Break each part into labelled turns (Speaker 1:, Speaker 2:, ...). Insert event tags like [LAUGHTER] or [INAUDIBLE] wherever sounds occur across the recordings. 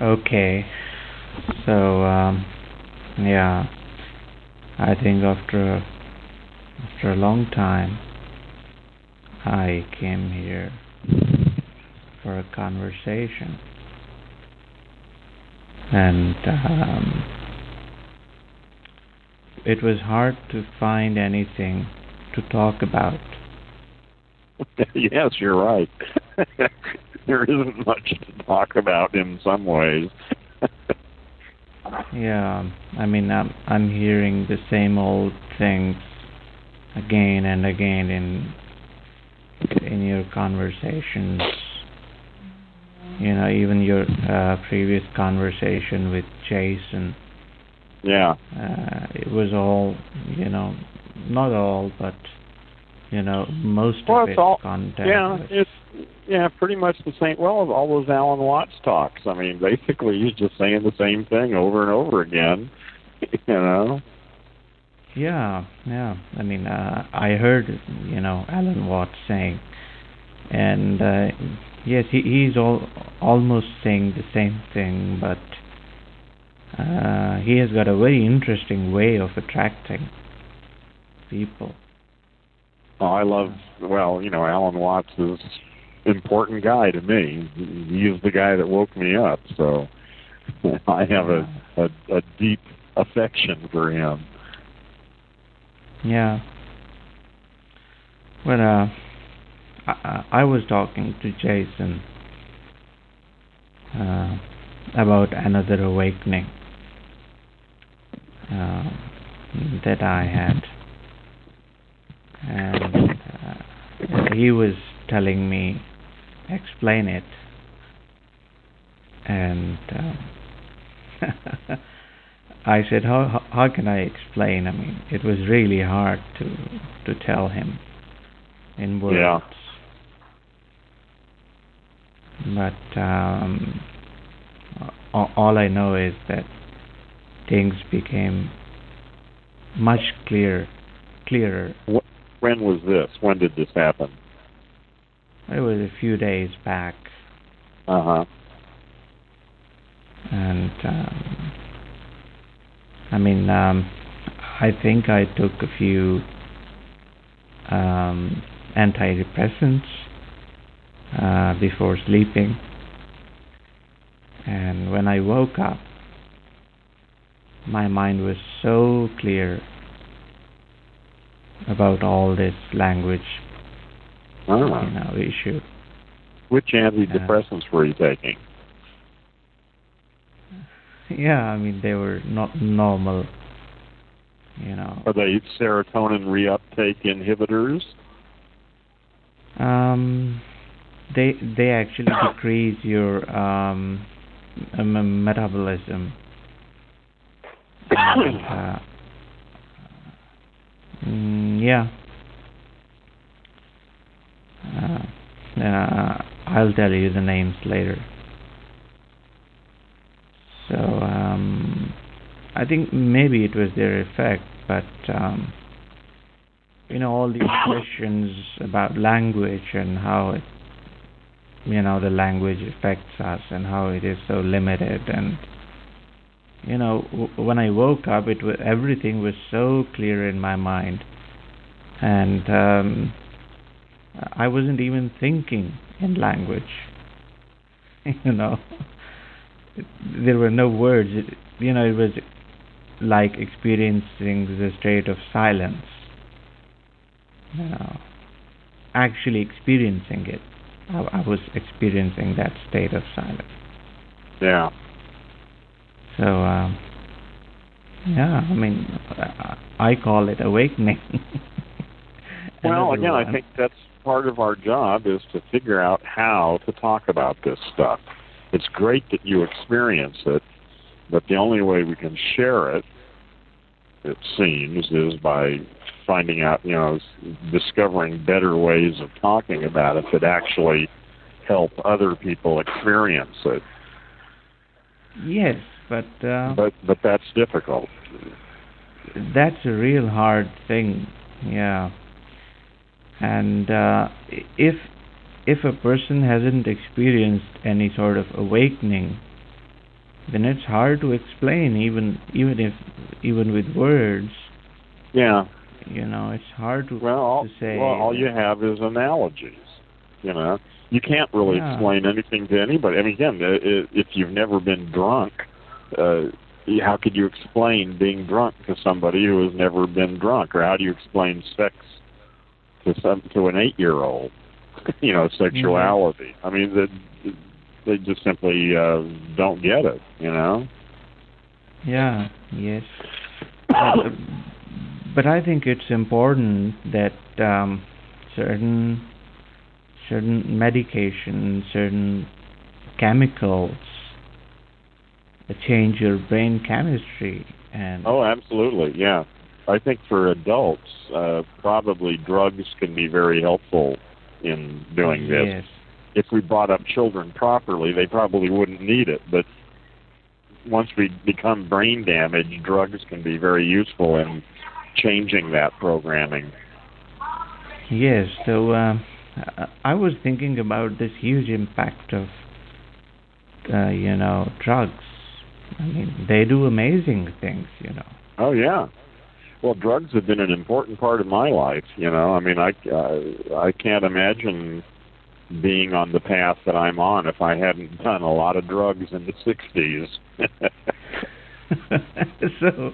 Speaker 1: okay. So, um, yeah, I think after after a long time, I came here for a conversation, and um, it was hard to find anything to talk about. [LAUGHS]
Speaker 2: yes, you're right. [LAUGHS] [LAUGHS] there isn't much to talk about in some ways. [LAUGHS]
Speaker 1: yeah, I mean, I'm I'm hearing the same old things again and again in in your conversations. You know, even your uh, previous conversation with Jason.
Speaker 2: Yeah.
Speaker 1: Uh, it was all, you know, not all, but you know, most
Speaker 2: well,
Speaker 1: of
Speaker 2: it's
Speaker 1: its
Speaker 2: all,
Speaker 1: content.
Speaker 2: Yeah,
Speaker 1: was,
Speaker 2: it's yeah, pretty much the same. Well, all those Alan Watts talks. I mean, basically, he's just saying the same thing over and over again. [LAUGHS] you know.
Speaker 1: Yeah, yeah. I mean, uh, I heard, you know, Alan Watts saying, and uh, yes, he he's all almost saying the same thing, but uh, he has got a very interesting way of attracting people.
Speaker 2: I love. Well, you know, Alan Watts is important guy to me. He's the guy that woke me up, so [LAUGHS] I have a a, a deep affection for him.
Speaker 1: Yeah. Well, uh, I, I was talking to Jason uh, about another awakening uh, that I had, and uh, he was telling me explain it, and. Uh, [LAUGHS] I said, how, how can I explain? I mean, it was really hard to to tell him in words.
Speaker 2: Yeah.
Speaker 1: But um, all I know is that things became much clearer. Clearer.
Speaker 2: When was this? When did this happen?
Speaker 1: It was a few days back.
Speaker 2: Uh huh.
Speaker 1: And. Um, I mean, um, I think I took a few um, antidepressants uh, before sleeping, and when I woke up, my mind was so clear about all this language,
Speaker 2: ah.
Speaker 1: you know, issue.
Speaker 2: Which antidepressants uh, were you taking?
Speaker 1: Yeah, I mean they were not normal. You know.
Speaker 2: Are they serotonin reuptake inhibitors?
Speaker 1: Um, they they actually [COUGHS] decrease your um, metabolism. [COUGHS] And, uh, mm, yeah. Uh, uh, I'll tell you the names later. So um, I think maybe it was their effect, but um, you know all these [COUGHS] questions about language and how it, you know, the language affects us and how it is so limited and you know w- when I woke up, it was everything was so clear in my mind, and um, I wasn't even thinking in language. [LAUGHS] you know there were no words. It, you know, it was like experiencing the state of silence. You know, actually experiencing it. I, I was experiencing that state of silence.
Speaker 2: Yeah.
Speaker 1: So, um, yeah, I mean, I call it awakening. [LAUGHS]
Speaker 2: well, again, I think that's part of our job is to figure out how to talk about this stuff it's great that you experience it, but the only way we can share it, it seems, is by finding out, you know, discovering better ways of talking about it that actually help other people experience it.
Speaker 1: Yes, but uh,
Speaker 2: but but that's difficult.
Speaker 1: That's a real hard thing, yeah. And uh, if if a person hasn't experienced any sort of awakening, then it's hard to explain even even if even with words.
Speaker 2: Yeah.
Speaker 1: You know, it's hard to
Speaker 2: well, all,
Speaker 1: to say.
Speaker 2: Well, all you have is analogies. You know, you can't really
Speaker 1: yeah.
Speaker 2: explain anything to anybody. I mean, again, if you've never been drunk, uh, how could you explain being drunk to somebody who has never been drunk, or how do you explain sex to some to an eight-year-old? [LAUGHS] you know, sexuality.
Speaker 1: Mm-hmm.
Speaker 2: I mean, they, they just simply uh, don't get it. You know.
Speaker 1: Yeah. Yes. but, but I think it's important that um, certain certain medications, certain chemicals change your brain chemistry and
Speaker 2: oh absolutely yeah. I think for adults uh, probably drugs can be very helpful in doing this.
Speaker 1: Yes.
Speaker 2: if we brought up children properly they probably wouldn't need it but once we become brain damaged drugs can be very useful in changing that programming.
Speaker 1: Yes so uh, i was thinking about this huge impact of uh, you know drugs I mean, they do amazing things, you know.
Speaker 2: Oh yeah. Well, drugs have been an important part of my life. You know, I mean, I uh, I can't imagine being on the path that I'm on if I hadn't done a lot of drugs in the '60s. [LAUGHS]
Speaker 1: so,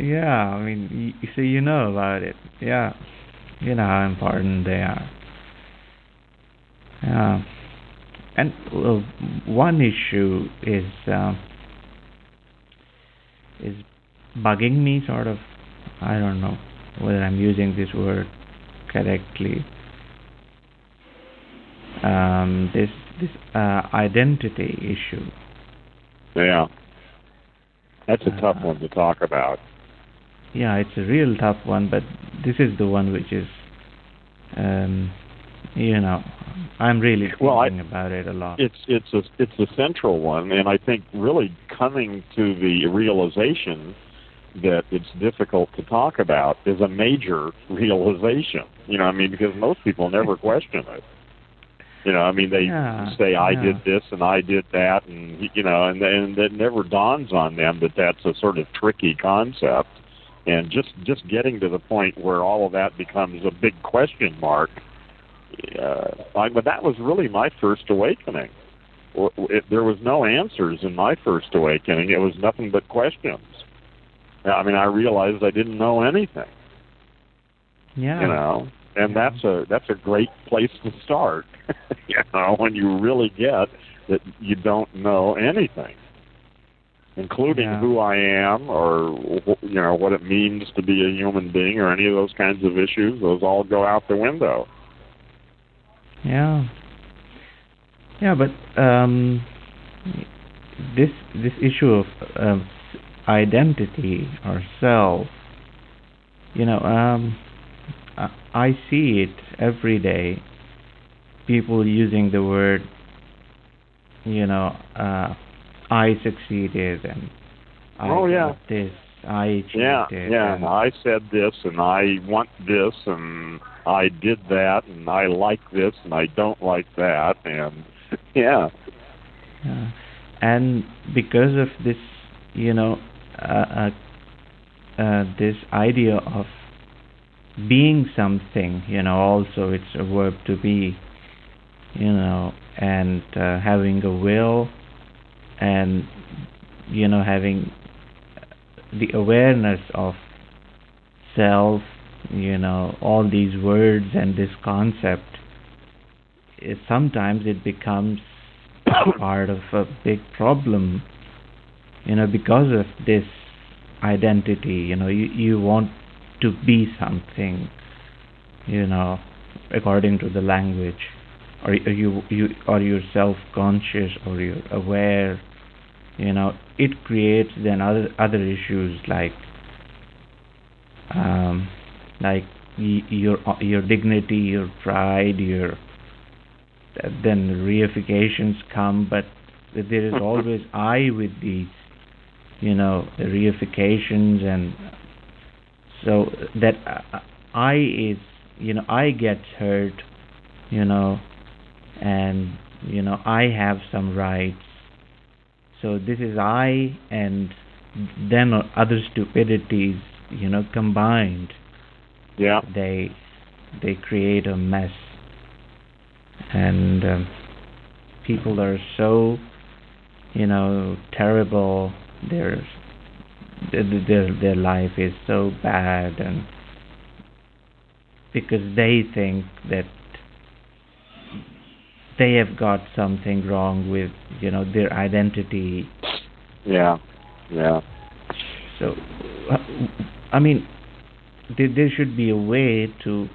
Speaker 1: yeah, I mean, you, so you know about it. Yeah, you know how important they are. Yeah, and well, one issue is. Uh, is bugging me sort of. I don't know whether I'm using this word correctly. Um, this this uh, identity issue.
Speaker 2: Yeah. That's a tough
Speaker 1: uh,
Speaker 2: one to talk about.
Speaker 1: Yeah it's a real tough one but this is the one which is um, you know I'm really thinking
Speaker 2: well, I,
Speaker 1: about it a lot.
Speaker 2: It's it's a it's a central one, and I think really coming to the realization that it's difficult to talk about is a major [LAUGHS] realization. You know, I mean, because most people never question it. You know, I mean, they
Speaker 1: yeah,
Speaker 2: say I
Speaker 1: yeah.
Speaker 2: did this and I did that, and you know, and and it never dawns on them that that's a sort of tricky concept. And just just getting to the point where all of that becomes a big question mark uh, I, but that was really my first awakening. There was no answers in my first awakening. It was nothing but questions. I mean, I realized I didn't know anything.
Speaker 1: Yeah.
Speaker 2: You know, and
Speaker 1: yeah.
Speaker 2: that's a that's a great place to start. [LAUGHS] you know, when you really get that you don't know anything, including
Speaker 1: yeah.
Speaker 2: who I am or you know what it means to be a human being or any of those kinds of issues. Those all go out the window.
Speaker 1: Yeah. Yeah, but um, this this issue of uh, identity or self, you know, um, I, I see it every day. People using the word, you know, uh, I succeeded and I
Speaker 2: oh, yeah.
Speaker 1: got this, I achieved
Speaker 2: yeah,
Speaker 1: it.
Speaker 2: Yeah,
Speaker 1: and,
Speaker 2: I said this and I want this and I did that and I like this and I don't like that and [LAUGHS] yeah.
Speaker 1: And because of this, you know, uh, uh, uh, this idea of being something, you know, also it's a verb to be, you know, and uh, having a will and, you know, having the awareness of self you know all these words and this concept is sometimes it becomes [COUGHS] part of a big problem you know because of this identity you know you you want to be something you know according to the language. Or you you or you're self conscious or you're aware? You know it creates then other other issues like um like your uh, your dignity, your pride, your then reifications come, but there is [LAUGHS] always I with these, you know, reifications, and so that uh, I is, you know, I gets hurt, you know, and you know I have some rights. so this is I and then other stupidities, you know, combined.
Speaker 2: Yeah.
Speaker 1: They they create a mess, and um, people are so, you know, terrible. Their their their life is so bad, and because they think that they have got something wrong with you know their identity
Speaker 2: yeah yeah
Speaker 1: so i mean there, there should be a way to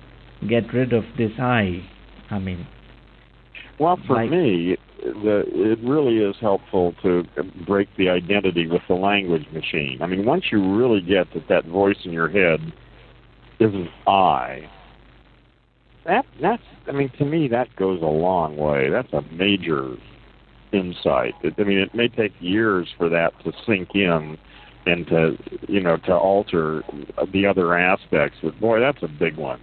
Speaker 1: get rid of this i i mean
Speaker 2: well for
Speaker 1: like,
Speaker 2: me the, it really is helpful to break the identity with the language machine i mean once you really get that that voice in your head isn't i that that's I mean to me that goes a long way. That's a major insight. I mean it may take years for that to sink in and to you know to alter the other aspects. But boy, that's a big one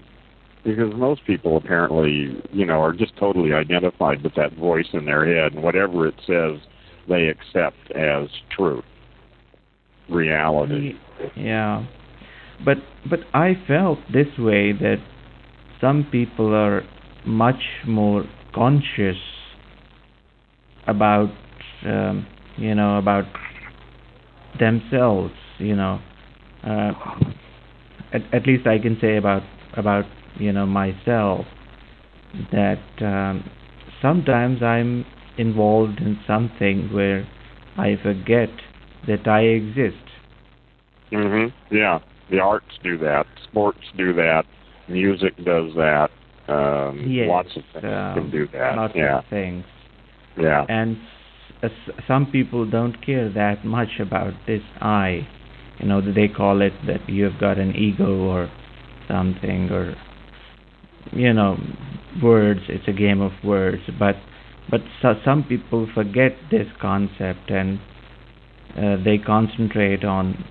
Speaker 2: because most people apparently you know are just totally identified with that voice in their head and whatever it says they accept as truth, reality.
Speaker 1: Yeah, but but I felt this way that some people are much more conscious about um, you know about themselves you know uh, at, at least I can say about about you know myself that um, sometimes I'm involved in something where I forget that I exist.
Speaker 2: Mhm. Yeah, the arts do that. Sports do that music does that. Um,
Speaker 1: yes,
Speaker 2: lots of things
Speaker 1: um,
Speaker 2: can do that.
Speaker 1: Lots
Speaker 2: yeah.
Speaker 1: of things.
Speaker 2: Yeah.
Speaker 1: And some people don't care that much about this I. You know, they call it that you've got an ego or something, or you know, words. It's a game of words, but but so, some people forget this concept and uh, they concentrate on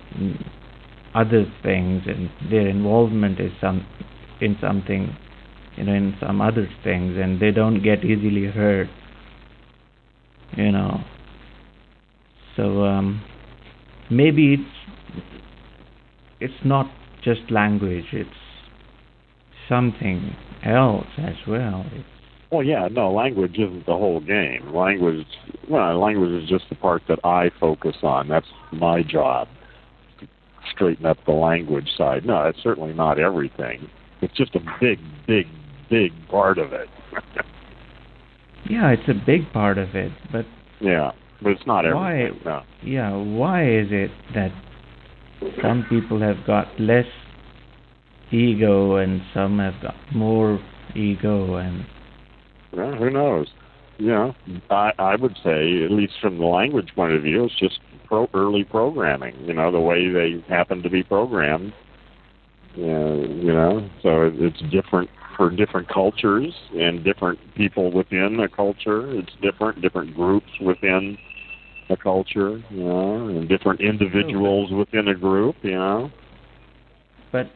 Speaker 1: other things, and their involvement is some in something, you know, in some other things, and they don't get easily hurt, you know. So um, maybe it's it's not just language; it's something else as well. It's
Speaker 2: well, yeah, no, language isn't the whole game. Language, well, language is just the part that I focus on. That's my job. Straighten up the language side. No, it's certainly not everything. It's just a big, big, big part of it. [LAUGHS]
Speaker 1: yeah, it's a big part of it, but
Speaker 2: yeah, but it's not
Speaker 1: everything.
Speaker 2: Why? No.
Speaker 1: Yeah, why is it that some people have got less ego and some have got more ego and
Speaker 2: well, who knows? Yeah, I I would say at least from the language point of view, it's just pro early programming. You know, the way they happen to be programmed Yeah, you know, so it's different for different cultures and different people within a culture. It's different, different groups within a culture, you know, and different individuals within a group, you know.
Speaker 1: But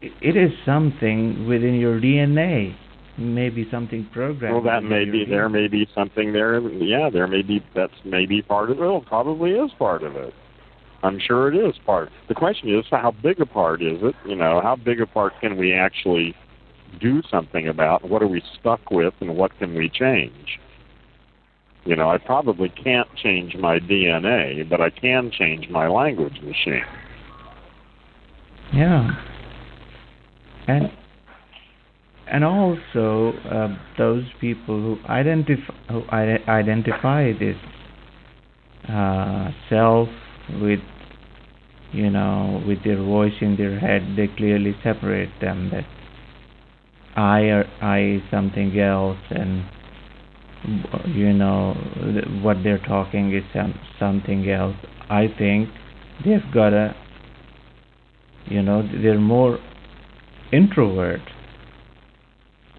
Speaker 1: it is something within your DNA. Maybe something programmed.
Speaker 2: Well, that may be there. May be something there. Yeah, there may be. That's maybe part of it. Well, probably is part of it. I'm sure it is part. The question is, how big a part is it? You know, how big a part can we actually do something about? What are we stuck with, and what can we change? You know, I probably can't change my DNA, but I can change my language machine.
Speaker 1: Yeah, and and also uh, those people who identify who identify this uh, self with you know with their voice in their head they clearly separate them that i or i is something else and you know what they're talking is some, something else i think they've got a you know they're more introvert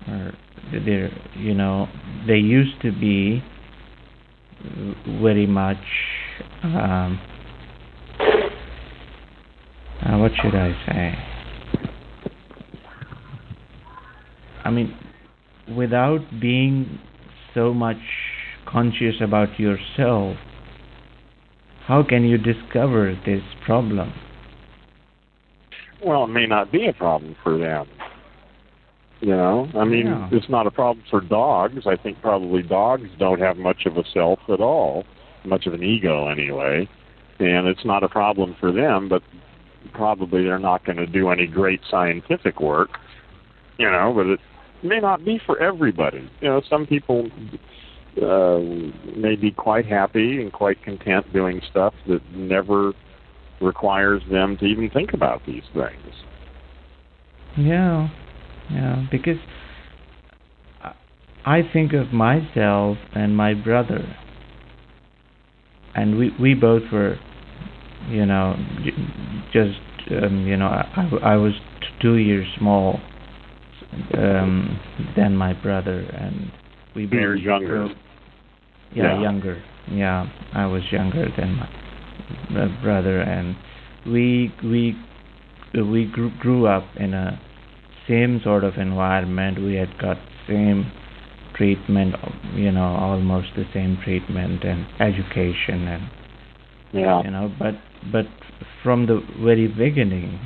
Speaker 1: or they're you know they used to be very much um, uh, what should I say? I mean, without being so much conscious about yourself, how can you discover this problem?
Speaker 2: Well, it may not be a problem for them. You know, I mean,
Speaker 1: yeah.
Speaker 2: it's not a problem for dogs. I think probably dogs don't have much of a self at all, much of an ego anyway, and it's not a problem for them. But probably they're not going to do any great scientific work. You know, but it may not be for everybody. You know, some people uh, may be quite happy and quite content doing stuff that never requires them to even think about these things.
Speaker 1: Yeah, yeah, because I think of myself and my brother, and we we both were, you know, just um, you know, I, I was two years small um, than my brother, and we both
Speaker 2: You're younger.
Speaker 1: yeah,
Speaker 2: Yeah.
Speaker 1: younger. Yeah, I was younger than my my brother, and we we we grew, grew up in a same sort of environment. We had got same treatment, you know, almost the same treatment and education, and
Speaker 2: Yeah.
Speaker 1: you know, but but from the very beginning,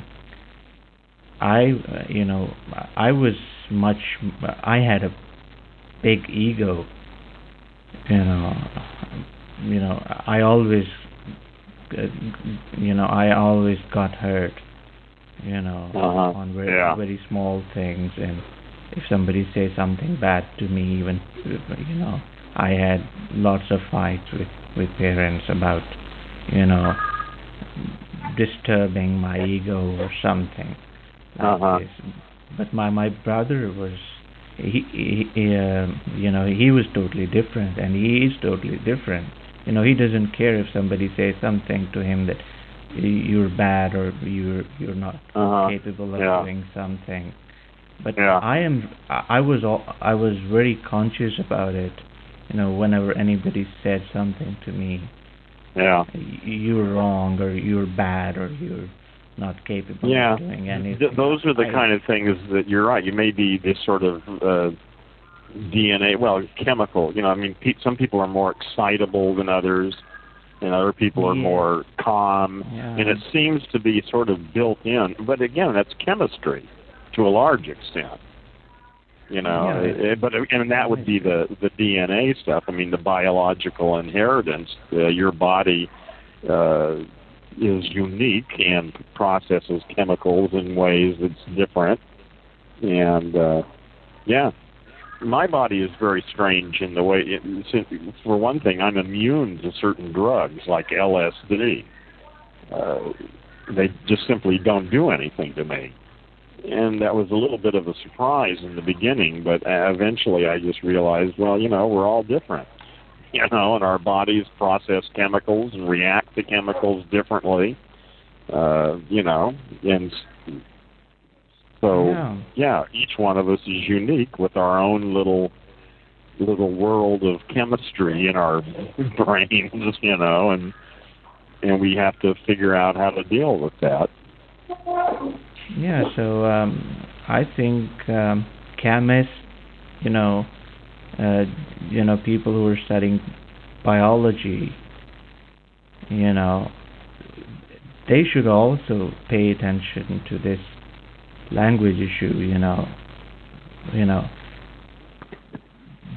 Speaker 1: I you know I was much I had a big ego you know you know I always you know I always got hurt you know
Speaker 2: Uh-huh.
Speaker 1: on very
Speaker 2: Yeah.
Speaker 1: very small things and if somebody says something bad to me even you know I had lots of fights with with parents about you know disturbing my ego or something
Speaker 2: Uh-huh.
Speaker 1: But my my brother was he, he, he uh, you know he was totally different and he is totally different. You know he doesn't care if somebody says something to him that you're bad or you're you're not
Speaker 2: Uh-huh.
Speaker 1: capable of
Speaker 2: Yeah.
Speaker 1: doing something. But
Speaker 2: Yeah.
Speaker 1: I am I I was all, I was very conscious about it. You know whenever anybody said something to me,
Speaker 2: Yeah.
Speaker 1: you're wrong or you're bad or you're not capable
Speaker 2: Yeah.
Speaker 1: of doing anything.
Speaker 2: Th- those are the
Speaker 1: I-
Speaker 2: kind of things that you're right. You may be this sort of uh, DNA, well, chemical. You know, I mean, pe- some people are more excitable than others, and other people are more calm.
Speaker 1: Yeah.
Speaker 2: And it seems to be sort of built in. But again, that's chemistry to a large extent. You know,
Speaker 1: Yeah.
Speaker 2: it- it- but and that would be the the DNA stuff. I mean, the biological inheritance. Uh, your body uh, is unique and processes chemicals in ways that's different. And uh, yeah, my body is very strange in the way. It, for one thing, I'm immune to certain drugs like LSD. Uh, they just simply don't do anything to me. And that was a little bit of a surprise in the beginning, but eventually I just realized, well, you know, we're all different you know, and our bodies process chemicals and react to chemicals differently. Uh, you know, and so
Speaker 1: Yeah.
Speaker 2: yeah, each one of us is unique with our own little little world of chemistry in our [LAUGHS] brains, you know, and and we have to figure out how to deal with that.
Speaker 1: Yeah, so um, I think um, chemists, you know, uh, you know, people who are studying biology, you know, they should also pay attention to this language issue. You know, you know,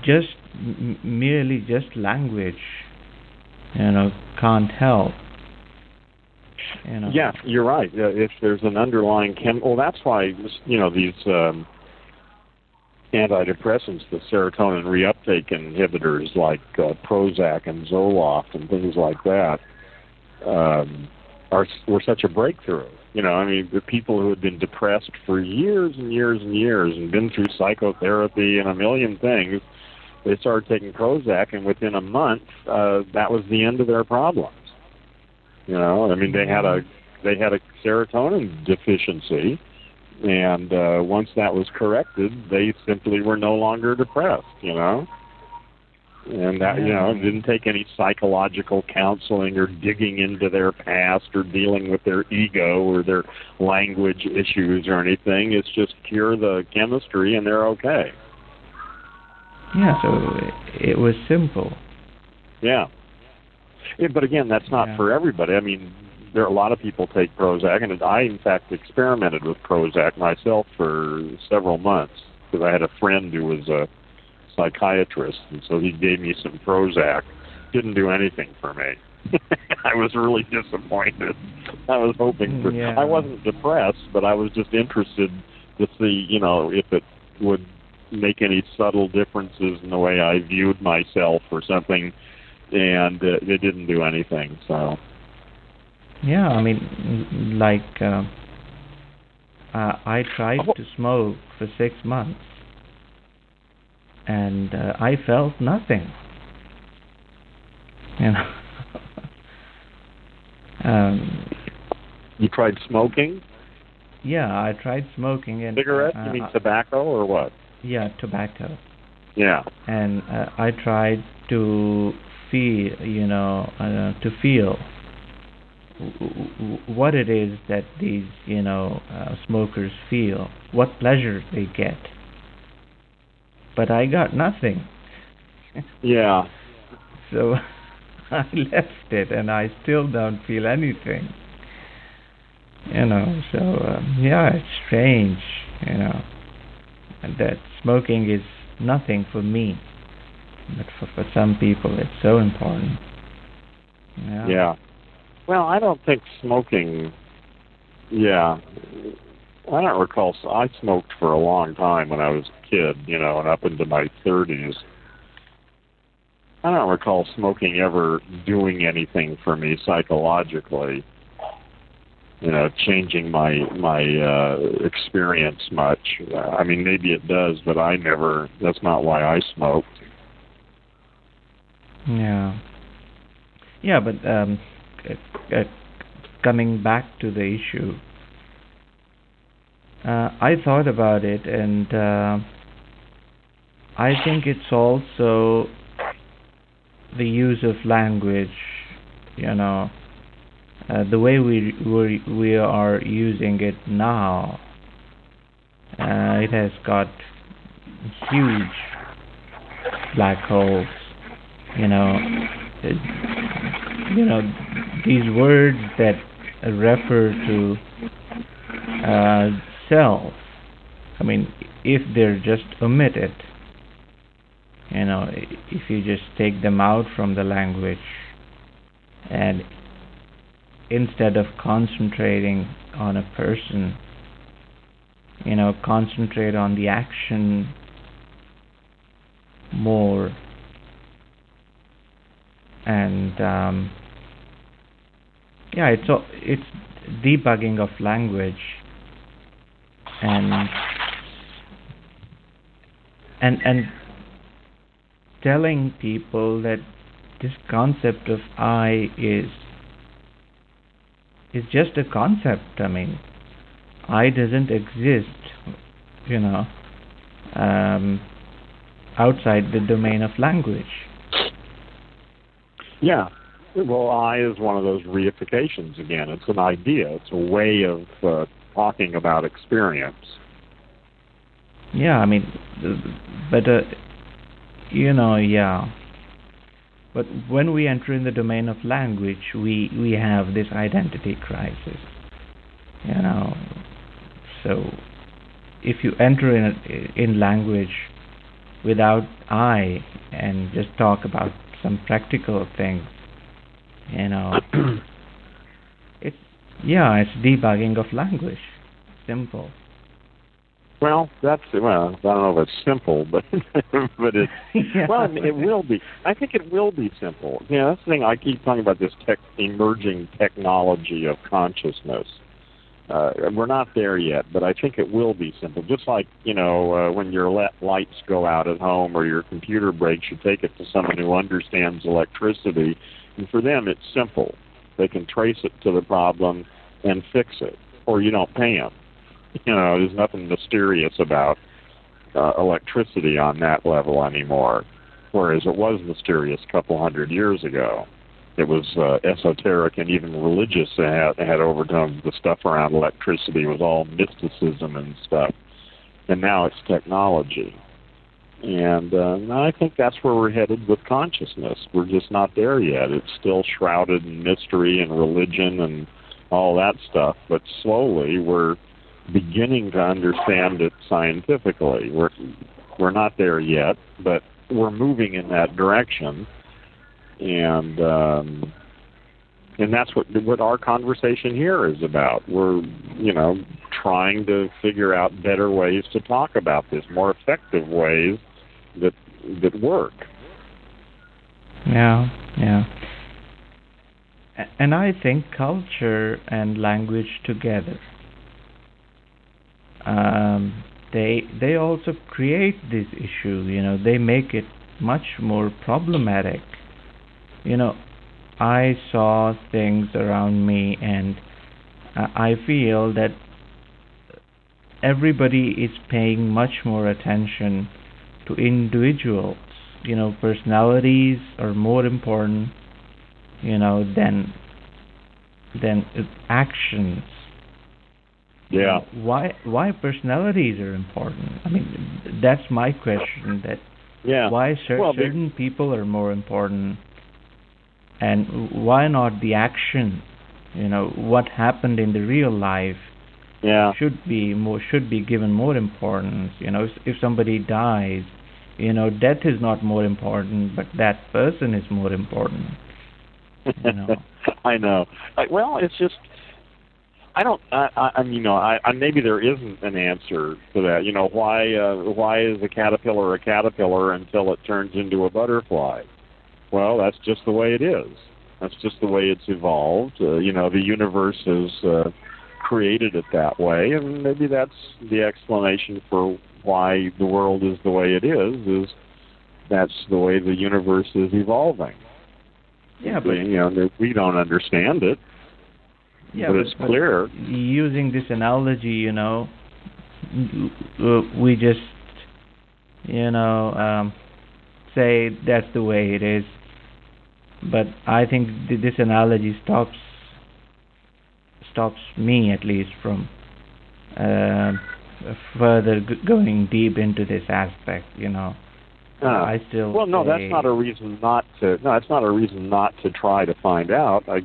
Speaker 1: just m- merely just language, you know, can't help. You know.
Speaker 2: Yeah, you're right. Uh, if there's an underlying chem, well, that's why you know these um, antidepressants, the serotonin reuptake inhibitors like uh, Prozac and Zoloft and things like that, um, are were such a breakthrough. You know, I mean, the people who had been depressed for years and years and years and been through psychotherapy and a million things, they started taking Prozac, and within a month, uh, that was the end of their problems. You know, I mean, they had a they had a serotonin deficiency, and uh, once that was corrected, they simply were no longer depressed. You know, and that you know it didn't take any psychological counseling or digging into their past or dealing with their ego or their language issues or anything. It's just cure the chemistry, and they're okay.
Speaker 1: Yeah, so it was simple.
Speaker 2: Yeah. Yeah, but again, that's not
Speaker 1: Yeah.
Speaker 2: for everybody. I mean, there are a lot of people take Prozac, and I, in fact, experimented with Prozac myself for several months because I had a friend who was a psychiatrist, and so he gave me some Prozac. Didn't do anything for me. [LAUGHS] I was really disappointed. I was hoping for.
Speaker 1: Yeah.
Speaker 2: I wasn't depressed, but I was just interested to see, you know, if it would make any subtle differences in the way I viewed myself or something, and uh, it didn't do anything. So.
Speaker 1: Yeah, I mean, like uh, uh, I tried
Speaker 2: Oh.
Speaker 1: to smoke for six months, and uh, I felt nothing. You know. [LAUGHS] um,
Speaker 2: You tried smoking
Speaker 1: yeah, I tried smoking and
Speaker 2: cigarettes?
Speaker 1: uh,
Speaker 2: you mean
Speaker 1: uh,
Speaker 2: tobacco or what?
Speaker 1: yeah, tobacco,
Speaker 2: Yeah.
Speaker 1: and uh, I tried to feel, you know, uh, to feel what it is that these, you know, uh, smokers feel, what pleasure they get. But I got nothing,
Speaker 2: Yeah.
Speaker 1: so [LAUGHS] I left it, and I still don't feel anything. You know, so um, yeah, it's strange, you know, that smoking is nothing for me, but for for some people it's so important. Yeah.
Speaker 2: Yeah. Well, I don't think smoking. Yeah. I don't recall. I smoked for a long time when I was a kid, you know, and up into my 30s. I don't recall smoking ever doing anything for me psychologically. You know, changing my my uh experience much. Uh, I mean, maybe it does, but I never. That's not why I smoked.
Speaker 1: Yeah. Yeah, but um, coming back to the issue, uh, I thought about it, and uh, I think it's also the use of language. You know, uh, the way we we we are using it now. Uh, it has got huge black holes you know you know these words that refer to uh, self. I mean if they're just omitted you know if you just take them out from the language and instead of concentrating on a person you know concentrate on the action more and um, yeah, it's a, it's debugging of language and and and telling people that this concept of I is is just a concept. I mean, I doesn't exist, you know, um, outside the domain of language.
Speaker 2: Yeah. Well, I is one of those reifications again. It's an idea. It's a way of uh, talking about experience.
Speaker 1: Yeah, I mean, but uh, you know, yeah. But when we enter in the domain of language, we we have this identity crisis. You know, so if you enter in in language without I and just talk about some practical things, you know, [CLEARS THROAT] it's yeah, it's debugging of language. Simple.
Speaker 2: Well, that's well. I don't know if it's simple, [LAUGHS] but but it [LAUGHS]
Speaker 1: Yeah.
Speaker 2: well, it will be. I think it will be simple. Yeah, that's the thing. I keep talking about this tech, emerging technology of consciousness. Uh, we're not there yet, but I think it will be simple. Just like you know, uh, when your let lights go out at home or your computer breaks, you take it to someone who understands electricity, and for them, it's simple. They can trace it to the problem and fix it, or you don't pay them. [LAUGHS] You know, there's nothing mysterious about uh, electricity on that level anymore, whereas it was mysterious a couple hundred years ago. It was uh, esoteric and even religious. Had, had overtones. The stuff around electricity was all mysticism and stuff. And now it's technology. And uh, I think that's where we're headed with consciousness. We're just not there yet. It's still shrouded in mystery and religion and all that stuff. But slowly, we're beginning to understand it scientifically. We're we're not there yet, but we're moving in that direction. And um, and that's what what our conversation here is about. We're you know trying to figure out better ways to talk about this, more effective ways that that work.
Speaker 1: Yeah, yeah. And I think culture and language together, um, they they also create this issue. You know, they make it much more problematic. You know, I saw things around me, and I feel that everybody is paying much more attention to individuals. You know, personalities are more important, you know, than than actions.
Speaker 2: Yeah.
Speaker 1: Why why personalities are important? I mean, that's my question. That
Speaker 2: yeah.
Speaker 1: Why cer-
Speaker 2: well,
Speaker 1: certain people are more important, and why not the action? You know, what happened in the real life
Speaker 2: yeah.
Speaker 1: should be more should be given more importance. You know, if, if somebody dies, you know, death is not more important, but that person is more important. You know. [LAUGHS]
Speaker 2: I know. I, well, it's just I don't. I, I, you know, I, I maybe there isn't an answer to that. You know, why uh, why is a caterpillar a caterpillar until it turns into a butterfly? Well, that's just the way it is. That's just the way it's evolved. Uh, you know, the universe has uh, created it that way, and maybe that's the explanation for why the world is the way it is. Is that's the way the universe is evolving.
Speaker 1: Yeah, but
Speaker 2: you know, we don't understand it.
Speaker 1: Yeah,
Speaker 2: but,
Speaker 1: but
Speaker 2: it's clear.
Speaker 1: But using this analogy, you know, we just, you know, um, say that's the way it is. But I think this analogy stops stops me at least from uh, further g- going deep into this aspect. You know,
Speaker 2: uh,
Speaker 1: I still
Speaker 2: well, no, that's not a reason not to. No, that's not a reason not to try to find out. I,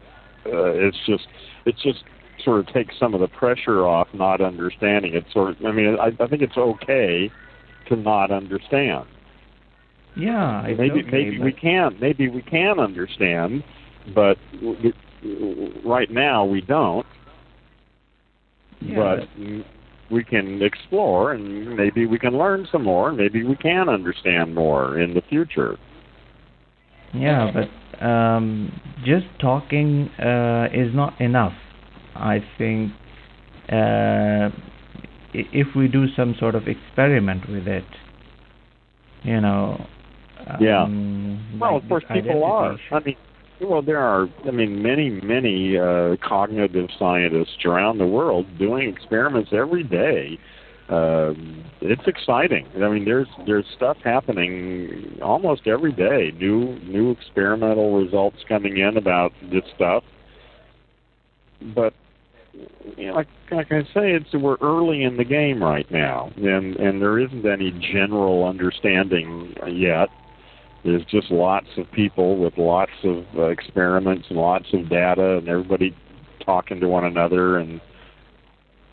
Speaker 2: uh, it's just, it's just sort of takes some of the pressure off not understanding it. Sort of, I mean, I, I think it's okay to not understand.
Speaker 1: Yeah,
Speaker 2: maybe
Speaker 1: okay,
Speaker 2: maybe
Speaker 1: but-
Speaker 2: we can maybe we can understand, but right now we don't.
Speaker 1: Yeah,
Speaker 2: but we can explore and maybe we can learn some more. Maybe we can understand more in the future.
Speaker 1: Yeah, but um, just talking uh, is not enough. I think uh, if we do some sort of experiment with it, you know.
Speaker 2: Yeah.
Speaker 1: Um,
Speaker 2: Well,
Speaker 1: like
Speaker 2: of course, people are. I mean, well, there are. I mean, many, many uh, cognitive scientists around the world doing experiments every day. Um, it's exciting. I mean, there's there's stuff happening almost every day. New new experimental results coming in about this stuff. But you know, like like I say, it's we're early in the game right now, and and there isn't any general understanding yet. There's just lots of people with lots of uh, experiments and lots of data, and everybody talking to one another, and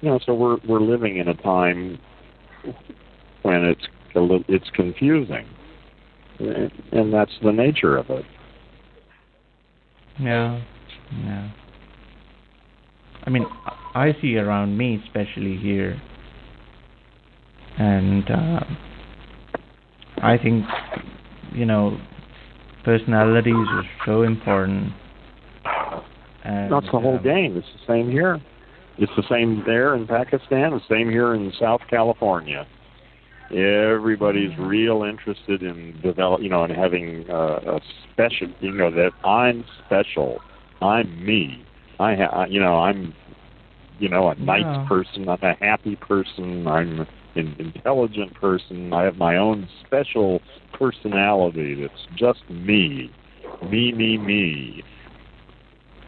Speaker 2: you know, so we're we're living in a time when it's it's confusing, and that's the nature of it.
Speaker 1: Yeah, yeah. I mean, I I see around me, especially here, and uh, I think you know personalities are so important. And,
Speaker 2: That's the whole
Speaker 1: um,
Speaker 2: game. It's the same here. It's the same there in Pakistan. The same here in South California. Everybody's real interested in develop, you know, in having uh, a special, you know, that I'm special. I'm me. I, ha- you know, I'm, you know, a nice
Speaker 1: Yeah.
Speaker 2: person. I'm a happy person. I'm an intelligent person. I have my own special personality that's just me. Me, me, me.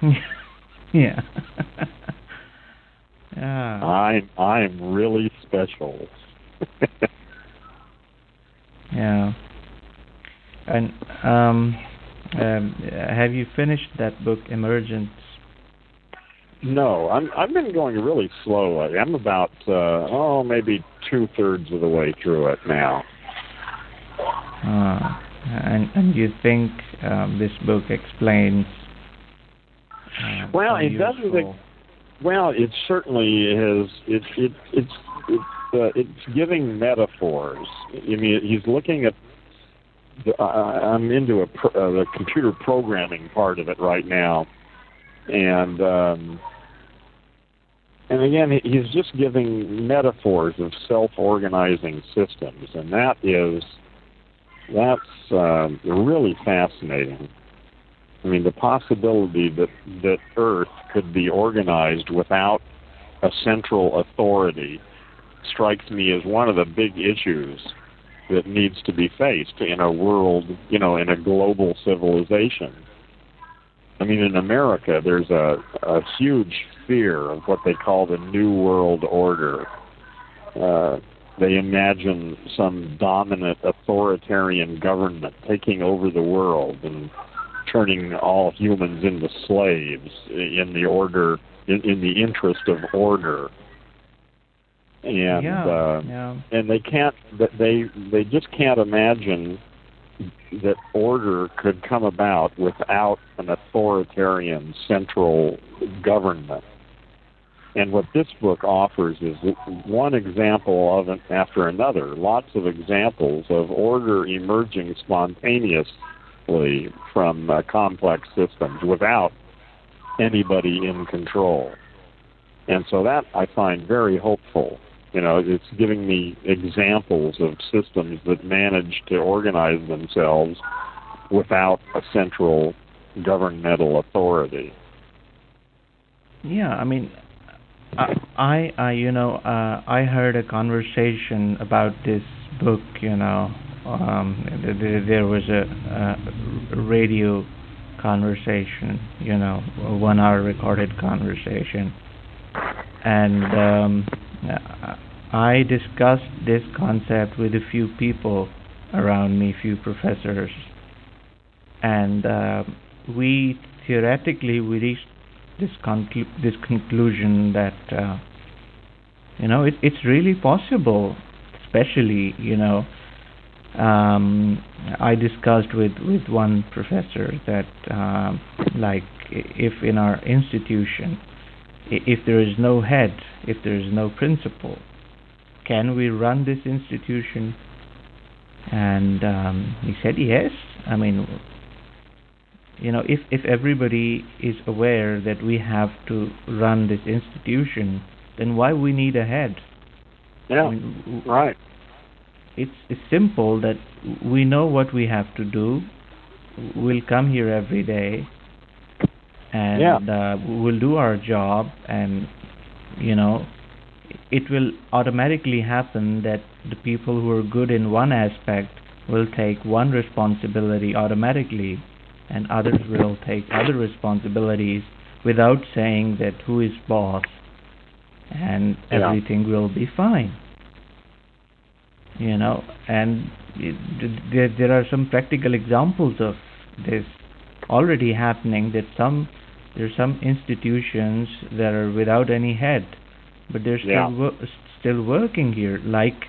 Speaker 2: [LAUGHS]
Speaker 1: yeah. [LAUGHS] yeah.
Speaker 2: I'm I'm really special. [LAUGHS]
Speaker 1: Yeah. And um, um, have you finished that book, Emergence?
Speaker 2: No, I'm I've been going really slowly. I'm about uh, oh maybe two thirds of the way through it now.
Speaker 1: Uh, and and you think um, this book explains? Uh,
Speaker 2: well, it doesn't. Well, it certainly is. It it it's it's uh, it's giving metaphors. I mean, he's looking at. The, uh, I'm into a pro, uh, the computer programming part of it right now, and um, and again, he's just giving metaphors of self-organizing systems, and that is that's uh, really fascinating. I mean, the possibility that that Earth could be organized without a central authority strikes me as one of the big issues that needs to be faced in a world, you know, in a global civilization. I mean, in America, there's a, a huge fear of what they call the New World Order. Uh, they imagine some dominant authoritarian government taking over the world and turning all humans into slaves in the order in, in the interest of order and
Speaker 1: yeah,
Speaker 2: uh,
Speaker 1: yeah.
Speaker 2: and they can't they they just can't imagine that order could come about without an authoritarian central government. And what this book offers is one example of after another, lots of examples of order emerging spontaneously from uh, complex systems without anybody in control. And so that I find very hopeful. You know, it's giving me examples of systems that manage to organize themselves without a central governmental authority.
Speaker 1: Yeah, I mean, I, I, you know, uh, I heard a conversation about this book. You know, um, there was a, a radio conversation. You know, a one-hour recorded conversation, and um, I discussed this concept with a few people around me, few professors, and uh, we theoretically we reached this conclu- this conclusion that uh, you know it, it's really possible, especially you know. Um, I discussed with, with one professor that, uh, like, if in our institution, if there is no head, if there is no principal, can we run this institution? And um, he said yes. I mean, you know, if if everybody is aware that we have to run this institution, then why we need a head?
Speaker 2: Yeah,
Speaker 1: I mean,
Speaker 2: right.
Speaker 1: It's it's simple that we know what we have to do. We'll come here every day, and
Speaker 2: yeah.
Speaker 1: uh, we'll do our job, and you know, it will automatically happen that the people who are good in one aspect will take one responsibility automatically and others will take other responsibilities without saying that who is boss and
Speaker 2: Yeah.
Speaker 1: everything will be fine you know and it, there, there are some practical examples of this already happening that some there are some institutions that are without any head but they're still
Speaker 2: Yeah.
Speaker 1: wo- still working here like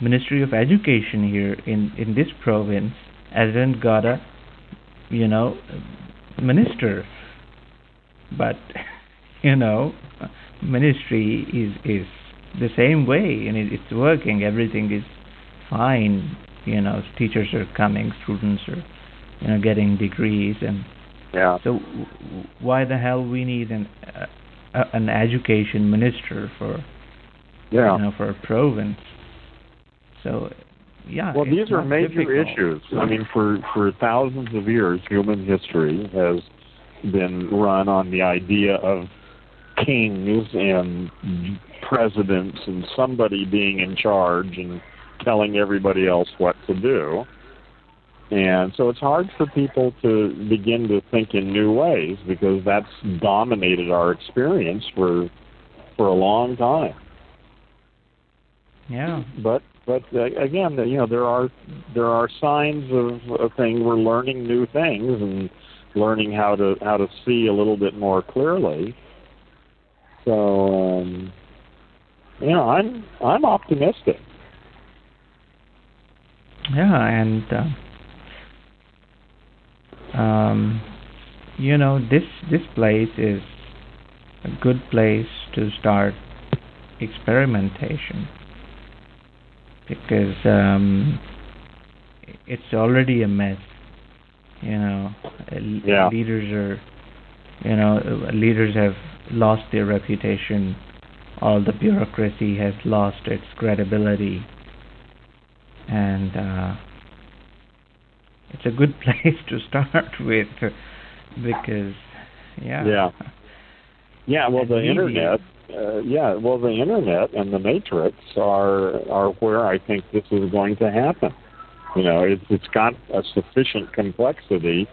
Speaker 1: ministry of education here in in this province hasn't got a you know minister but [LAUGHS] you know ministry is is the same way and it, it's working everything is fine you know teachers are coming students are you know getting degrees and
Speaker 2: Yeah.
Speaker 1: so w- why the hell we need an uh, a- an education minister for
Speaker 2: Yeah.
Speaker 1: you know for a province so yeah
Speaker 2: Well, these are major
Speaker 1: difficult.
Speaker 2: issues. I mean, for for thousands of years, human history has been run on the idea of kings and presidents and somebody being in charge and telling everybody else what to do. And so it's hard for people to begin to think in new ways because that's dominated our experience for for a long time.
Speaker 1: yeah
Speaker 2: But but uh, again, you know, there are there are signs of, of things. We're learning new things and learning how to how to see a little bit more clearly. So, um, you know, I'm I'm optimistic.
Speaker 1: Yeah, and uh, um, you know, this this place is a good place to start experimentation because um, it's already a mess. You know,
Speaker 2: yeah.
Speaker 1: leaders are, you know, leaders have lost their reputation. All the bureaucracy has lost its credibility, and uh, it's a good [LAUGHS] place to start with because, yeah.
Speaker 2: Yeah. Yeah. Well, the internet uh, yeah, well, the internet and the matrix are are where I think this is going to happen. You know, it's it's got a sufficient complexity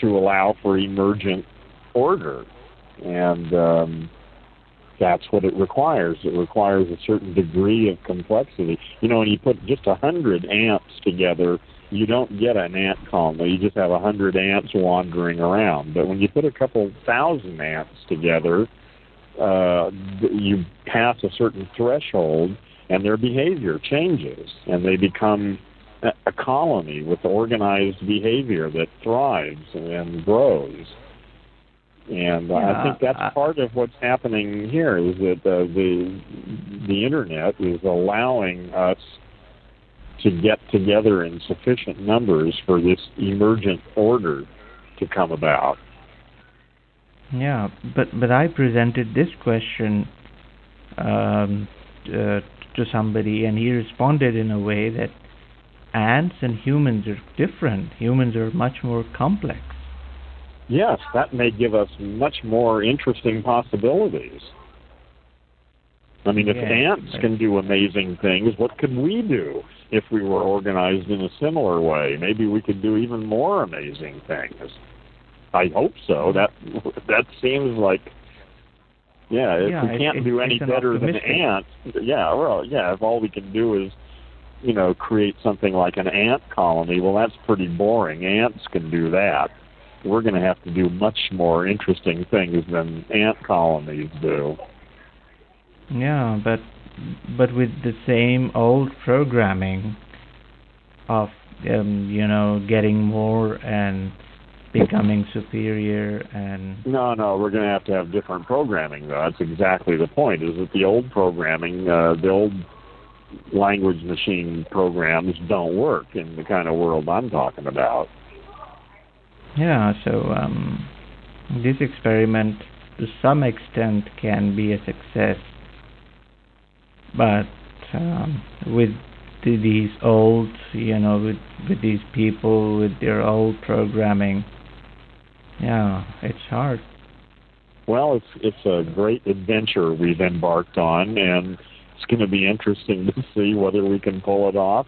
Speaker 2: to allow for emergent order, and um, that's what it requires. It requires a certain degree of complexity. You know, when you put just a hundred amps together, you don't get an ant colony. You just have a hundred ants wandering around. But when you put a couple thousand ants together, uh, you pass a certain threshold and their behavior changes and they become a colony with organized behavior that thrives and grows. And yeah, I think that's part of what's happening here is that uh, the the internet is allowing us to get together in sufficient numbers for this emergent order to come about.
Speaker 1: Yeah, but but I presented this question um, uh, to somebody, and he responded in a way that ants and humans are different. Humans are much more complex.
Speaker 2: Yes, that may give us much more interesting possibilities. I mean, if yeah, ants can do amazing things, what can we do if we were organized in a similar way? Maybe we could do even more amazing things. I hope so. That [LAUGHS] that seems like yeah. If
Speaker 1: yeah,
Speaker 2: we can't
Speaker 1: it,
Speaker 2: do any better than ants, yeah. Well, yeah. If all we can do is you know create something like an ant colony, well, that's pretty boring. Ants can do that. We're going to have to do much more interesting things than ant colonies do.
Speaker 1: Yeah, but but with the same old programming of um, you know getting more and becoming superior and
Speaker 2: no no we're going to have to have different programming though. That's exactly the point is that the old programming uh, the old language machine programs don't work in the kind of world i'm talking about.
Speaker 1: Yeah so um, this experiment to some extent can be a success but um, with these old you know with with these people with their old programming yeah, it's hard.
Speaker 2: Well, it's it's a great adventure we've embarked on, and it's going to be interesting to see whether we can pull it off.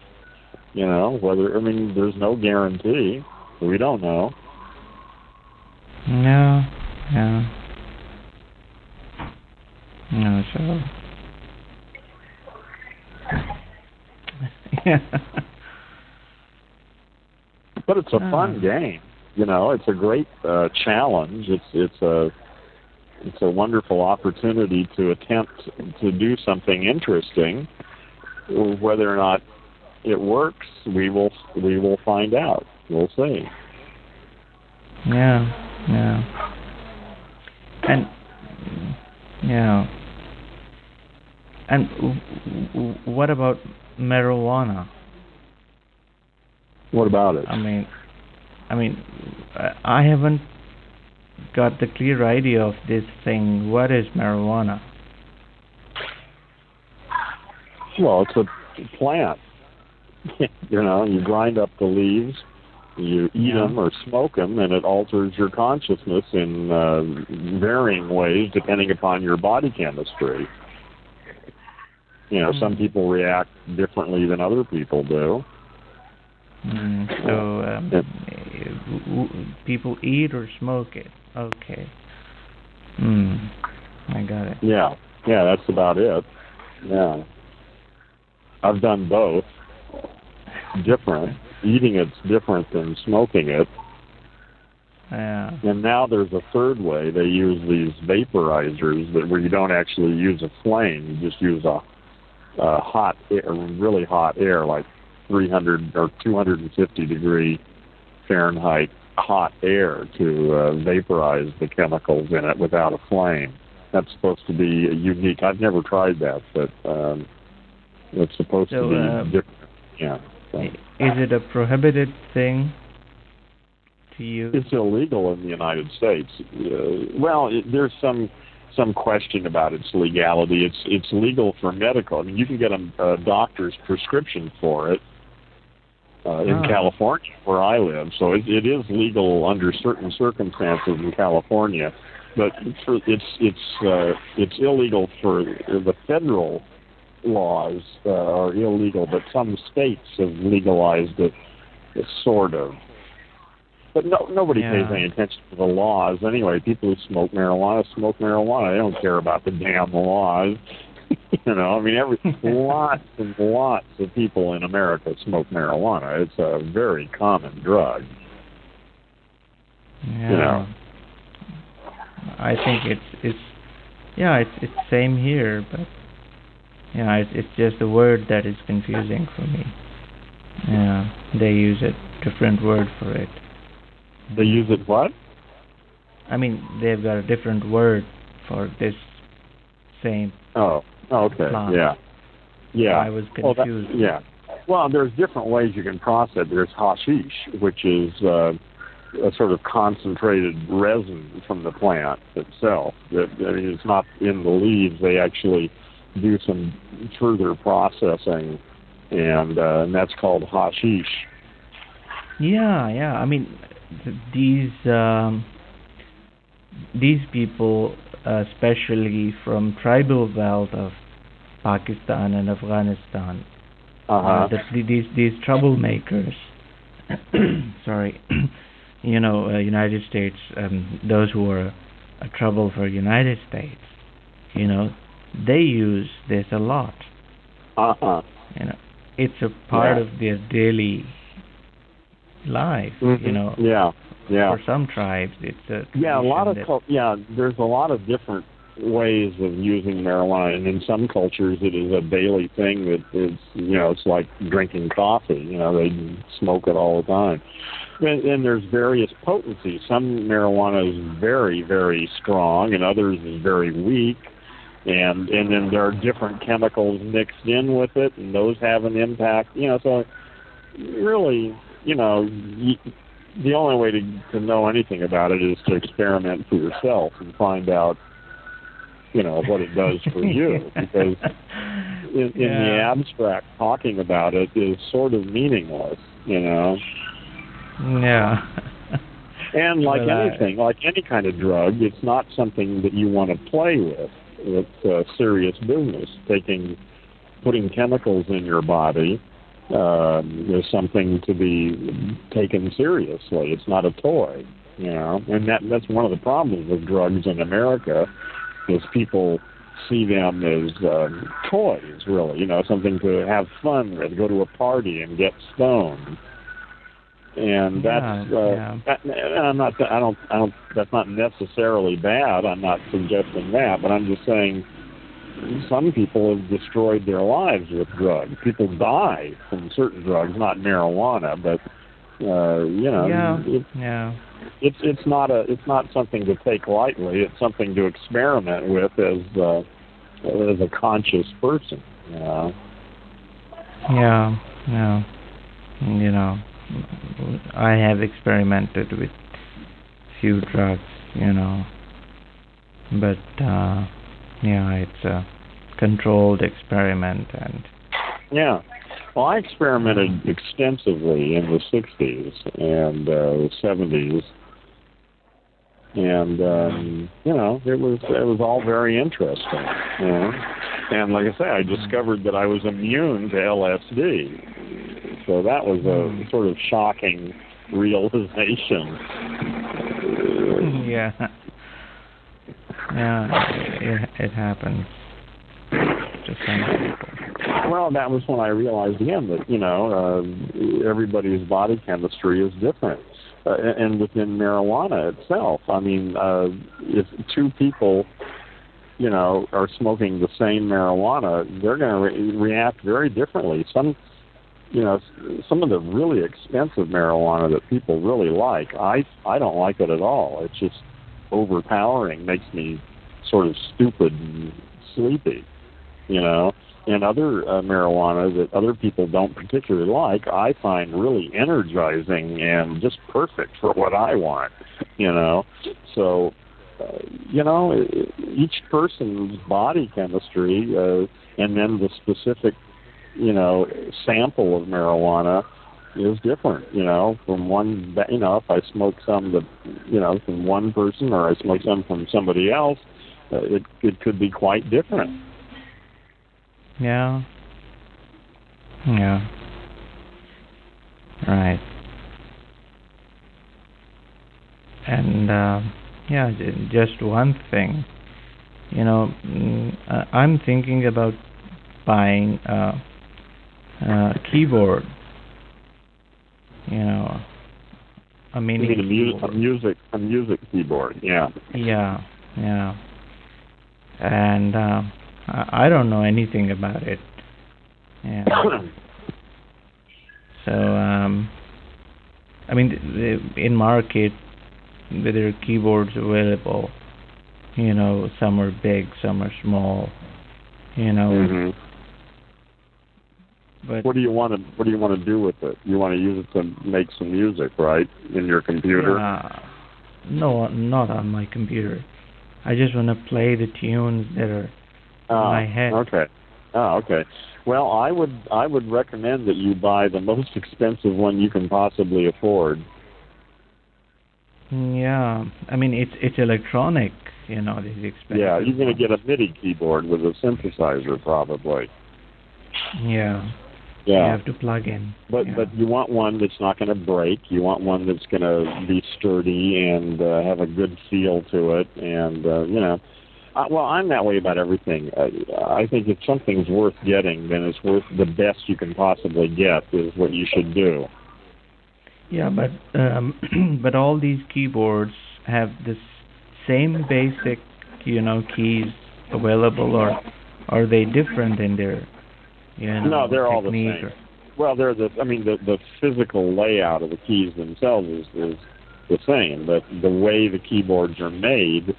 Speaker 2: You know, whether I mean, there's no guarantee. We don't know.
Speaker 1: No, yeah, no. So, yeah. [LAUGHS]
Speaker 2: But it's a fun uh. game you know, it's a great uh, challenge. It's it's a it's a wonderful opportunity to attempt to do something interesting. Whether or not it works, we will we will find out. We'll see.
Speaker 1: Yeah, yeah, and yeah, and what about marijuana?
Speaker 2: What about it?
Speaker 1: I mean, I mean, I haven't got the clear idea of this thing. What is marijuana?
Speaker 2: Well, it's a plant. [LAUGHS] you know, you grind up the leaves, you eat yeah. them or smoke them, and it alters your consciousness in uh, varying ways depending upon your body chemistry. You know, mm. some people react differently than other people do.
Speaker 1: Mm, so um, people eat or smoke it. Okay. Hmm. I got it.
Speaker 2: Yeah. Yeah, that's about it. Yeah. I've done both. Different. Eating it's different than smoking it.
Speaker 1: Yeah.
Speaker 2: And now there's a third way. They use these vaporizers that where you don't actually use a flame, you just use a, a hot, air, really hot air, like 300 or 250 degree Fahrenheit hot air to uh, vaporize the chemicals in it without a flame. That's supposed to be unique. I've never tried that, but um, it's supposed
Speaker 1: so,
Speaker 2: to be
Speaker 1: um,
Speaker 2: different. Yeah. So.
Speaker 1: Is it a prohibited thing to use?
Speaker 2: It's illegal in the United States. Uh, well, it, there's some some question about its legality. It's it's legal for medical. I mean, you can get a, a doctor's prescription for it uh, in
Speaker 1: Ah.
Speaker 2: California, where I live. So it, it is legal under certain circumstances in California, but for, it's it's uh, it's illegal for the federal laws uh, are illegal, but some states have legalized it, sort of. But no, nobody pays any attention to the laws anyway. People who smoke marijuana smoke marijuana. They don't care about the damn laws. [LAUGHS] you know, I mean, every [LAUGHS] lots and lots of people in America smoke marijuana. It's a very common drug.
Speaker 1: Yeah.
Speaker 2: know.
Speaker 1: I think it's it's yeah it's it's same here, but yeah it's it's just a word that is confusing for me. Yeah, they use a different word for it.
Speaker 2: They use it what?
Speaker 1: I mean, they've got a different word for this same.
Speaker 2: Oh, okay,
Speaker 1: Plant.
Speaker 2: yeah, yeah.
Speaker 1: I was
Speaker 2: Well, that-
Speaker 1: confused.
Speaker 2: yeah. Well, there's different ways you can process it. There's hashish, which is uh, a sort of concentrated resin from the plant itself. That I mean, it's not in the leaves. They actually do some further processing, and uh, and that's called hashish.
Speaker 1: Yeah, yeah. I mean, these um, these people, uh, especially from tribal belt of Pakistan and Afghanistan,
Speaker 2: Uh-huh.
Speaker 1: uh, that these these troublemakers, [COUGHS] sorry, [COUGHS] you know, uh, United States, um, those who are a trouble for United States, you know, they use this a lot.
Speaker 2: Uh-huh.
Speaker 1: You know, it's a part
Speaker 2: Yeah.
Speaker 1: of their daily life. You mm-hmm. know,
Speaker 2: Yeah. Yeah.
Speaker 1: for some tribes, it's a
Speaker 2: Yeah, a lot of
Speaker 1: tradition
Speaker 2: cul- yeah. There's a lot of different ways of using marijuana, and in some cultures, it is a daily thing that is you know it's like drinking coffee. You know, they smoke it all the time. And, and there's various potencies. Some marijuana is very very strong, and others is very weak. And and then there are different chemicals mixed in with it, and those have an impact. You know, so really, you know, y the only way to to know anything about it is to experiment for yourself and find out, you know, what it does for [LAUGHS] you. because in, in the abstract, talking about it is sort of meaningless. You know,
Speaker 1: Yeah.
Speaker 2: and like
Speaker 1: I-
Speaker 2: anything, like any kind of drug, it's not something that you want to play with. It's uh, serious business. Taking, putting chemicals in your body um, is something to be taken seriously. It's not a toy, you know. And that that's one of the problems with drugs in America, is people see them as um, toys, really. You know, something to have fun with, go to a party and get stoned. And that's uh,
Speaker 1: yeah.
Speaker 2: that, and I'm not. I don't. I don't. That's not necessarily bad. I'm not suggesting that, but I'm just saying some people have destroyed their lives with drugs. People die from certain drugs, not marijuana, but uh, you know,
Speaker 1: yeah.
Speaker 2: it,
Speaker 1: Yeah.
Speaker 2: it's it's not a it's not something to take lightly. It's something to experiment with as uh, as a conscious person. You know.
Speaker 1: Yeah. Yeah. You know, I have experimented with few drugs, you know, but uh, yeah, it's a controlled experiment, and
Speaker 2: Yeah. Well, I experimented extensively in the '60s and uh, '70s, and um, you know, it was it was all very interesting. You know? And like I say, I discovered that I was immune to LSD, so that was a sort of shocking realization. [LAUGHS]
Speaker 1: yeah, yeah, it, it happens.
Speaker 2: Well, that was when I realized again that you know uh, everybody's body chemistry is different, uh, and within marijuana itself. I mean, uh, if two people, you know, are smoking the same marijuana, they're going to re- react very differently. Some, you know, some of the really expensive marijuana that people really like, I I don't like it at all. It's just overpowering, makes me sort of stupid and sleepy, you know. And other uh, marijuana that other people don't particularly like, I find really energizing and just perfect for what I want, you know. So, uh, you know, each person's body chemistry uh, and then the specific, you know, sample of marijuana is different, you know, from one, you know, if I smoke some that, you know, from one person or I smoke some from somebody else, uh, it it could be quite different.
Speaker 1: Yeah. Yeah. Right. And uh, yeah, just one thing. You know, mm, uh, I'm thinking about buying a, a keyboard. You know, a mini
Speaker 2: a, mu- a music a music keyboard. Yeah.
Speaker 1: Yeah. Yeah and uh, I don't know anything about it. Yeah. [COUGHS] so, um, I mean, in market, there are keyboards available. You know, some are big, some are small. You know.
Speaker 2: Mm-hmm.
Speaker 1: But
Speaker 2: what do you want to What do you want to do with it? You want to use it to make some music, right, in your computer?
Speaker 1: Uh, no, not on my computer. I just want to play the tunes that are
Speaker 2: oh,
Speaker 1: in ah, my head.
Speaker 2: Okay. Oh, okay. Well, I would I would recommend that you buy the most [LAUGHS] expensive one you can possibly afford.
Speaker 1: Mm, yeah, I mean it's it's electronic, you know, this expensive.
Speaker 2: Yeah, you're going to get a MIDI keyboard with a synthesizer probably.
Speaker 1: Yeah.
Speaker 2: Yeah.
Speaker 1: You have to plug in.
Speaker 2: But
Speaker 1: yeah.
Speaker 2: but you want one that's not going to break. You want one that's going to be sturdy and uh, have a good feel to it. And uh, you know, uh, well, I'm that way about everything. Uh, I think if something's worth getting, then it's worth the best you can possibly get. Is what you should do.
Speaker 1: Yeah, but um, [CLEARS THROAT] but all these keyboards have this same basic, you know, keys available, or are they different in their you know,
Speaker 2: no, they're all the
Speaker 1: same.
Speaker 2: Or... Well, they're the. I mean, the the physical layout of the keys themselves is is the same, but the way the keyboards are made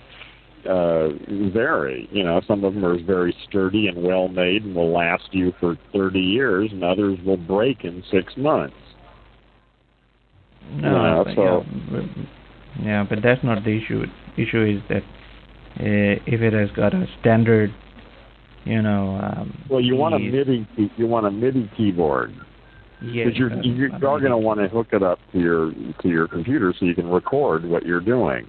Speaker 2: uh, vary. You know, some of them are very sturdy and well made and will last you for 30 years, and others will break in six months.
Speaker 1: No,
Speaker 2: but, so,
Speaker 1: yeah, yeah, but that's not the issue. The issue is that uh, if it has got a standard you know. Um,
Speaker 2: well, you want a MIDI. You want a MIDI keyboard.
Speaker 1: Yeah.
Speaker 2: Because you're
Speaker 1: uh,
Speaker 2: you're, you're going to want to hook it up to your to your computer so you can record what you're doing.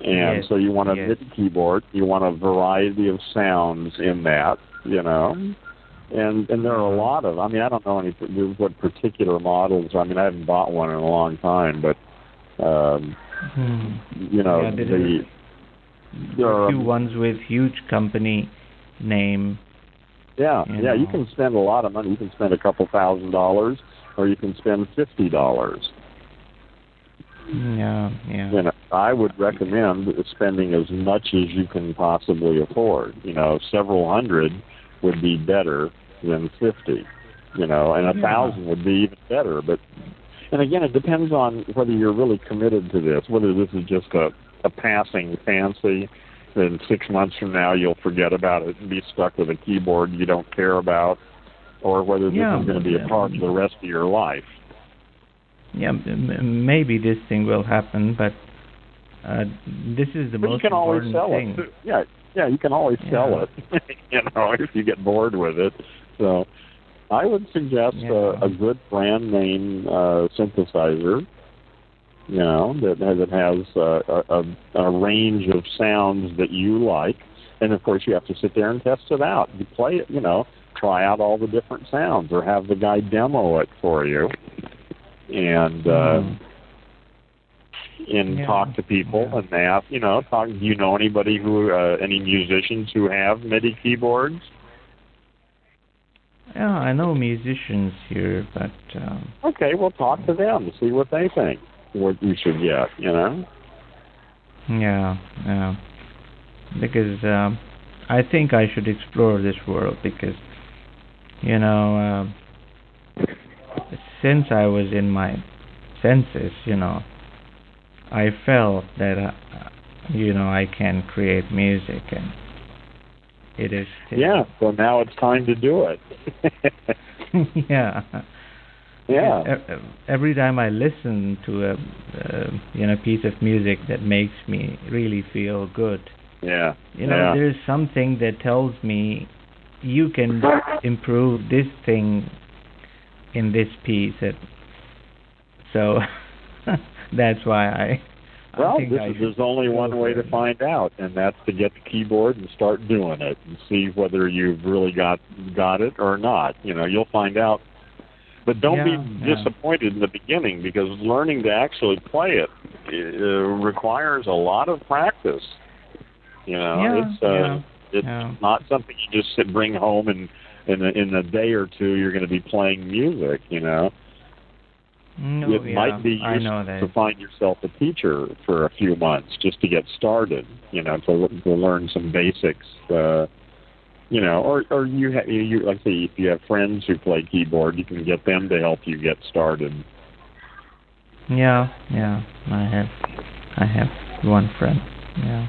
Speaker 2: And
Speaker 1: yes,
Speaker 2: so you want a
Speaker 1: yes.
Speaker 2: MIDI keyboard. You want a variety of sounds in that. You know. And and there are a lot of. I mean, I don't know any what particular models. I mean, I haven't bought one in a long time, but um,
Speaker 1: hmm.
Speaker 2: you know
Speaker 1: yeah,
Speaker 2: the
Speaker 1: there are a few ones with huge company name.
Speaker 2: Yeah,
Speaker 1: you
Speaker 2: yeah,
Speaker 1: know.
Speaker 2: you can spend a lot of money. You can spend a couple thousand dollars, or you can spend fifty dollars.
Speaker 1: Yeah, yeah.
Speaker 2: You know, I would recommend spending as much as you can possibly afford. You know, several hundred would be better than fifty. You know, and a
Speaker 1: Yeah.
Speaker 2: thousand would be even better. But, and again, it depends on whether you're really committed to this. Whether this is just a a passing fancy then six months from now you'll forget about it and be stuck with a keyboard you don't care about, or whether this
Speaker 1: Yeah,
Speaker 2: is going to be a part of the rest of your life.
Speaker 1: Yeah, m- maybe this thing will happen, but uh, this is the
Speaker 2: But you
Speaker 1: most
Speaker 2: can always
Speaker 1: important
Speaker 2: sell
Speaker 1: thing.
Speaker 2: it. Yeah, yeah, you can always sell it. [LAUGHS] you know, if you get bored with it. So, I would suggest
Speaker 1: Yeah.
Speaker 2: a, a good brand name uh, synthesizer. You know that that has a, a, a range of sounds that you like, and of course you have to sit there and test it out. You play it, you know, try out all the different sounds, or have the guy demo it for you, and uh,
Speaker 1: Mhm.
Speaker 2: and
Speaker 1: Yeah.
Speaker 2: talk to people
Speaker 1: Yeah.
Speaker 2: and ask, you know, talk. Do you know anybody who, uh, any musicians who have MIDI keyboards?
Speaker 1: Yeah, I know musicians here, but um,
Speaker 2: okay, we'll talk to them and see what they think. What you should get, you know.
Speaker 1: Yeah, yeah. Because um, I think I should explore this world because, you know, uh, since I was in my senses, you know, I felt that, uh, you know, I can create music and it is.
Speaker 2: Yeah, so now it's time to do it. [LAUGHS] [LAUGHS]
Speaker 1: yeah.
Speaker 2: Yeah.
Speaker 1: Every time I listen to a, uh, you know, piece of music that makes me really feel good.
Speaker 2: Yeah.
Speaker 1: You know,
Speaker 2: yeah.
Speaker 1: there's something that tells me you can improve this thing in this piece. That, so [LAUGHS] that's why I.
Speaker 2: Well, this is, there's only one way to find out, and that's to get the keyboard and start doing it and see whether you've really got got it or not. You know, you'll find out. But don't
Speaker 1: yeah,
Speaker 2: be
Speaker 1: yeah.
Speaker 2: disappointed in the beginning because learning to actually play it it uh, requires a lot of practice. You know,
Speaker 1: yeah,
Speaker 2: it's uh, it's not something you just sit bring home and in a, in a day or two you're going to be playing music. You know.
Speaker 1: No,
Speaker 2: it
Speaker 1: yeah,
Speaker 2: might be useful to find yourself a teacher for a few months just to get started. You know, to to learn some basics. Uh, you know, or or you ha- you like I say if you have friends who play keyboard, you can get them to help you get started.
Speaker 1: Yeah, yeah, I have, I have one friend. Yeah.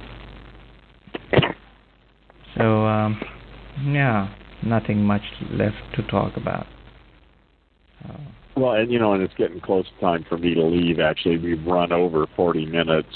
Speaker 1: So, um, yeah, nothing much left to talk about. Uh,
Speaker 2: Well, and you know, and it's getting close time for me to leave. Actually, we've run over 40 minutes.